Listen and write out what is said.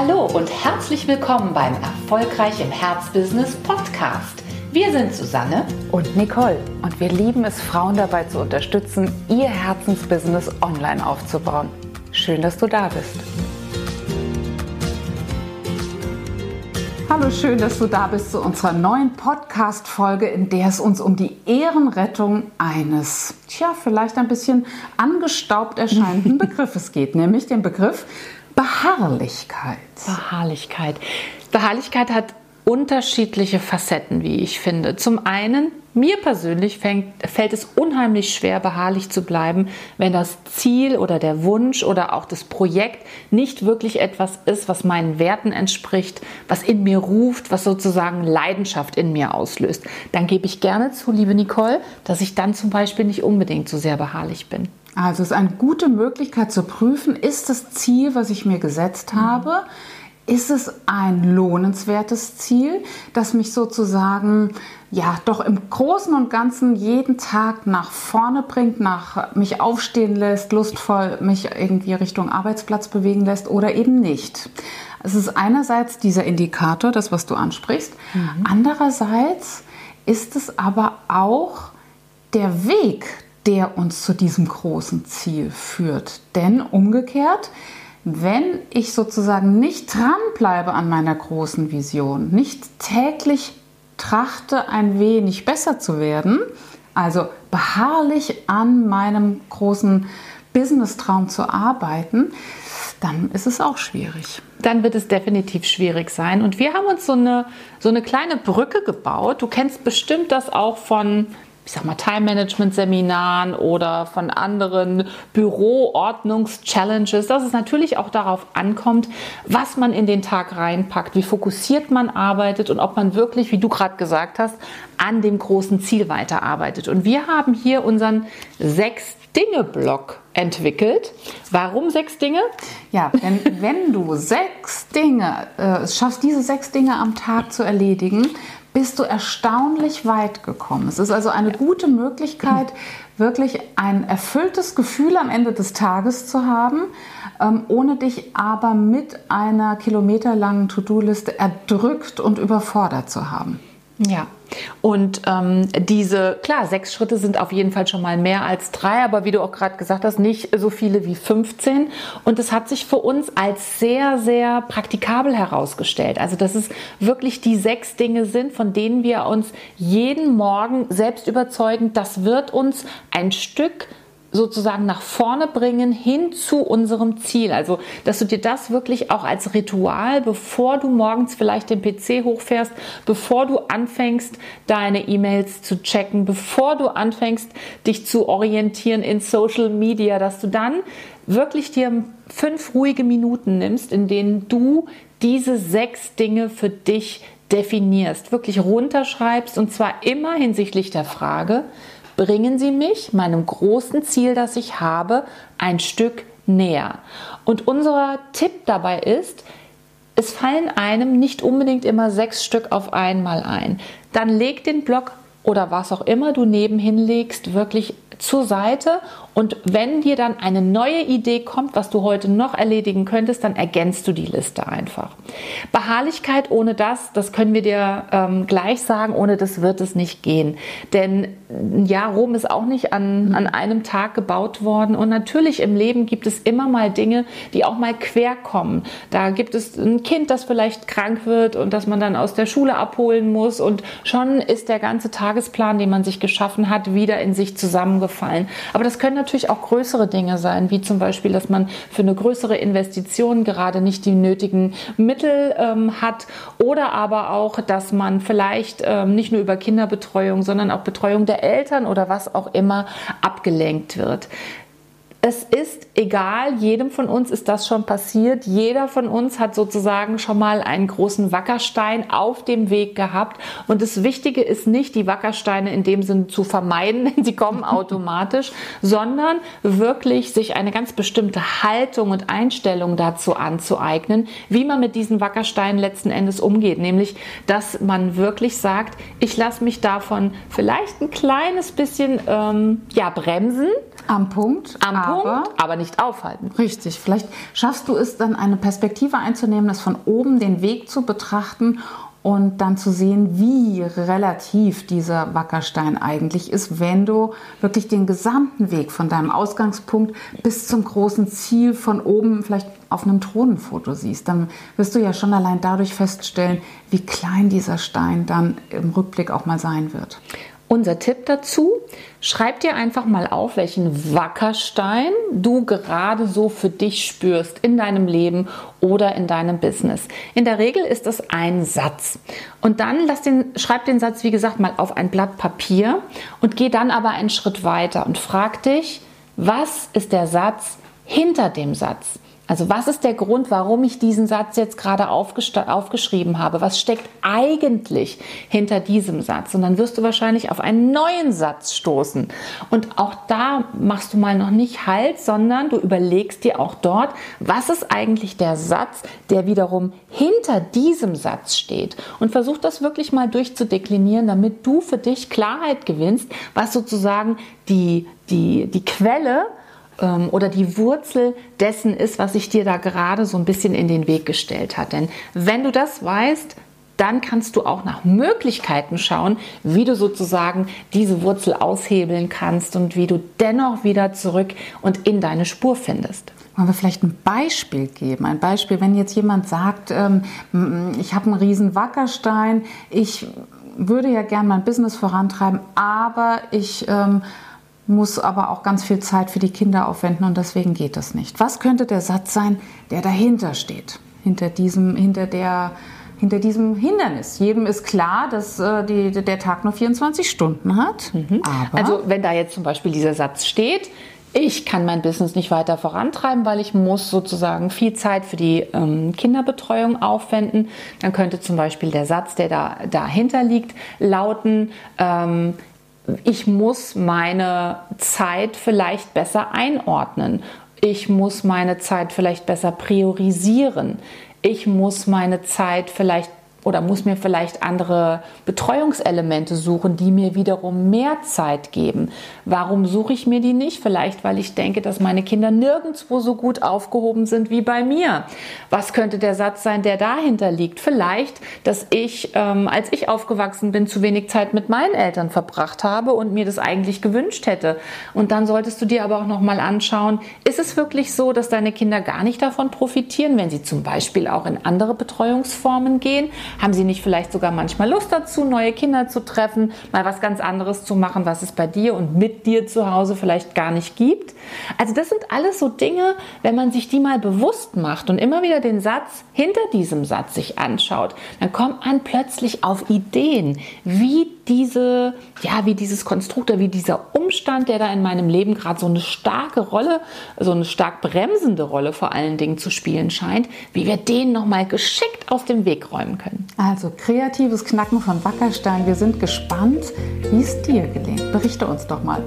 Hallo und herzlich willkommen beim Erfolgreich im Herzbusiness Podcast. Wir sind Susanne und Nicole und wir lieben es, Frauen dabei zu unterstützen, ihr Herzensbusiness online aufzubauen. Schön, dass du da bist. Hallo, schön, dass du da bist zu unserer neuen Podcast-Folge, in der es uns um die Ehrenrettung eines, tja, vielleicht ein bisschen angestaubt erscheinenden Begriffes geht, nämlich den Begriff Beharrlichkeit. Beharrlichkeit. Beharrlichkeit hat unterschiedliche Facetten, wie ich finde. Zum einen, mir persönlich fängt, fällt es unheimlich schwer, beharrlich zu bleiben, wenn das Ziel oder der Wunsch oder auch das Projekt nicht wirklich etwas ist, was meinen Werten entspricht, was in mir ruft, was sozusagen Leidenschaft in mir auslöst. Dann gebe ich gerne zu, liebe Nicole, dass ich dann zum Beispiel nicht unbedingt so sehr beharrlich bin. Also es ist eine gute Möglichkeit zu prüfen, ist das Ziel, was ich mir gesetzt habe, ist es ein lohnenswertes Ziel, das mich sozusagen ja doch im Großen und Ganzen jeden Tag nach vorne bringt, nach mich aufstehen lässt, lustvoll mich irgendwie Richtung Arbeitsplatz bewegen lässt oder eben nicht. Es ist einerseits dieser Indikator, das was du ansprichst, mhm. andererseits ist es aber auch der Weg, der uns zu diesem großen Ziel führt. Denn umgekehrt, wenn ich sozusagen nicht dranbleibe an meiner großen Vision, nicht täglich trachte, ein wenig besser zu werden, also beharrlich an meinem großen Business-Traum zu arbeiten, dann ist es auch schwierig. Dann wird es definitiv schwierig sein. Und wir haben uns so eine, so eine kleine Brücke gebaut. Du kennst bestimmt das auch von ich sag mal, Time-Management-Seminaren oder von anderen Büroordnungs-Challenges, dass es natürlich auch darauf ankommt, was man in den Tag reinpackt, wie fokussiert man arbeitet und ob man wirklich, wie du gerade gesagt hast, an dem großen Ziel weiterarbeitet. Und wir haben hier unseren sechs Dinge-Block entwickelt. Warum sechs Dinge? Ja, denn wenn du sechs Dinge äh, schaffst, diese sechs Dinge am Tag zu erledigen, bist du erstaunlich weit gekommen. Es ist also eine gute Möglichkeit, wirklich ein erfülltes Gefühl am Ende des Tages zu haben, ähm, ohne dich aber mit einer kilometerlangen To-Do-Liste erdrückt und überfordert zu haben. Ja, und ähm, diese, klar, sechs Schritte sind auf jeden Fall schon mal mehr als drei, aber wie du auch gerade gesagt hast, nicht so viele wie 15. Und es hat sich für uns als sehr, sehr praktikabel herausgestellt. Also, dass es wirklich die sechs Dinge sind, von denen wir uns jeden Morgen selbst überzeugen, das wird uns ein Stück sozusagen nach vorne bringen hin zu unserem Ziel. Also, dass du dir das wirklich auch als Ritual, bevor du morgens vielleicht den PC hochfährst, bevor du anfängst, deine E-Mails zu checken, bevor du anfängst, dich zu orientieren in Social Media, dass du dann wirklich dir fünf ruhige Minuten nimmst, in denen du diese sechs Dinge für dich definierst, wirklich runterschreibst und zwar immer hinsichtlich der Frage, bringen sie mich meinem großen Ziel, das ich habe, ein Stück näher. Und unser Tipp dabei ist, es fallen einem nicht unbedingt immer sechs Stück auf einmal ein. Dann leg den Block oder was auch immer du nebenhin legst, wirklich zur Seite und wenn dir dann eine neue Idee kommt, was du heute noch erledigen könntest, dann ergänzt du die Liste einfach. Beharrlichkeit ohne das, das können wir dir ähm, gleich sagen, ohne das wird es nicht gehen. Denn ja, Rom ist auch nicht an, an einem Tag gebaut worden und natürlich im Leben gibt es immer mal Dinge, die auch mal quer kommen. Da gibt es ein Kind, das vielleicht krank wird und das man dann aus der Schule abholen muss und schon ist der ganze Tagesplan, den man sich geschaffen hat, wieder in sich zusammengefallen. Aber das können natürlich auch größere Dinge sein, wie zum Beispiel, dass man für eine größere Investition gerade nicht die nötigen Mittel ähm, hat oder aber auch, dass man vielleicht ähm, nicht nur über Kinderbetreuung, sondern auch Betreuung der Eltern oder was auch immer abgelenkt wird es ist egal, jedem von uns ist das schon passiert. Jeder von uns hat sozusagen schon mal einen großen Wackerstein auf dem Weg gehabt. Und das Wichtige ist nicht, die Wackersteine in dem Sinn zu vermeiden, denn sie kommen automatisch, sondern wirklich sich eine ganz bestimmte Haltung und Einstellung dazu anzueignen, wie man mit diesen Wackersteinen letzten Endes umgeht. Nämlich, dass man wirklich sagt, ich lasse mich davon vielleicht ein kleines bisschen ähm, ja, bremsen. Am Punkt. Am Punkt Punkt, aber nicht aufhalten. Richtig, vielleicht schaffst du es dann eine Perspektive einzunehmen, das von oben den Weg zu betrachten und dann zu sehen, wie relativ dieser Wackerstein eigentlich ist, wenn du wirklich den gesamten Weg von deinem Ausgangspunkt bis zum großen Ziel von oben vielleicht auf einem Thronenfoto siehst, dann wirst du ja schon allein dadurch feststellen, wie klein dieser Stein dann im Rückblick auch mal sein wird. Unser Tipp dazu, schreib dir einfach mal auf, welchen Wackerstein du gerade so für dich spürst in deinem Leben oder in deinem Business. In der Regel ist das ein Satz. Und dann lass den, schreib den Satz, wie gesagt, mal auf ein Blatt Papier und geh dann aber einen Schritt weiter und frag dich, was ist der Satz hinter dem Satz? Also was ist der Grund, warum ich diesen Satz jetzt gerade aufgeschrieben habe? Was steckt eigentlich hinter diesem Satz? Und dann wirst du wahrscheinlich auf einen neuen Satz stoßen. Und auch da machst du mal noch nicht Halt, sondern du überlegst dir auch dort, was ist eigentlich der Satz, der wiederum hinter diesem Satz steht. Und versuch das wirklich mal durchzudeklinieren, damit du für dich Klarheit gewinnst, was sozusagen die, die, die Quelle ähm, oder die Wurzel dessen ist, was sich dir da gerade so ein bisschen in den Weg gestellt hat. Denn wenn du das weißt, dann kannst du auch nach Möglichkeiten schauen, wie du sozusagen diese Wurzel aushebeln kannst und wie du dennoch wieder zurück und in deine Spur findest. Wollen wir vielleicht ein Beispiel geben? Ein Beispiel, wenn jetzt jemand sagt, ähm, ich habe einen riesen Wackerstein, ich würde ja gerne mein Business vorantreiben, aber ich ähm, muss aber auch ganz viel Zeit für die Kinder aufwenden und deswegen geht das nicht. Was könnte der Satz sein, der dahinter steht? Hinter diesem, hinter der, hinter diesem Hindernis. Jedem ist klar, dass äh, die, der Tag nur 24 Stunden hat. Mhm. also wenn da jetzt zum Beispiel dieser Satz steht, ich kann mein Business nicht weiter vorantreiben, weil ich muss sozusagen viel Zeit für die ähm, Kinderbetreuung aufwenden. Dann könnte zum Beispiel der Satz, der da dahinter liegt, lauten, ähm, ich muss meine Zeit vielleicht besser einordnen. Ich muss meine Zeit vielleicht besser priorisieren. Ich muss meine Zeit vielleicht oder muss mir vielleicht andere Betreuungselemente suchen, die mir wiederum mehr Zeit geben. Warum suche ich mir die nicht? Vielleicht, weil ich denke, dass meine Kinder nirgendwo so gut aufgehoben sind wie bei mir. Was könnte der Satz sein, der dahinter liegt? Vielleicht, dass ich, ähm, als ich aufgewachsen bin, zu wenig Zeit mit meinen Eltern verbracht habe und mir das eigentlich gewünscht hätte. Und dann solltest du dir aber auch noch mal anschauen, ist es wirklich so, dass deine Kinder gar nicht davon profitieren, wenn sie zum Beispiel auch in andere Betreuungsformen gehen? Haben sie nicht vielleicht sogar manchmal Lust dazu, neue Kinder zu treffen, mal was ganz anderes zu machen, was es bei dir und mit dir zu Hause vielleicht gar nicht gibt? Also das sind alles so Dinge, wenn man sich die mal bewusst macht und immer wieder den Satz hinter diesem Satz sich anschaut, dann kommt man plötzlich auf Ideen, wie diese, ja, wie dieses Konstrukt oder wie dieser Umstand, der da in meinem Leben gerade so eine starke Rolle, so eine stark bremsende Rolle vor allen Dingen zu spielen scheint, wie wir den nochmal geschickt aus dem Weg räumen können. Also kreatives Knacken von Wackerstein. Wir sind gespannt, wie es dir gelingt. Berichte uns doch mal.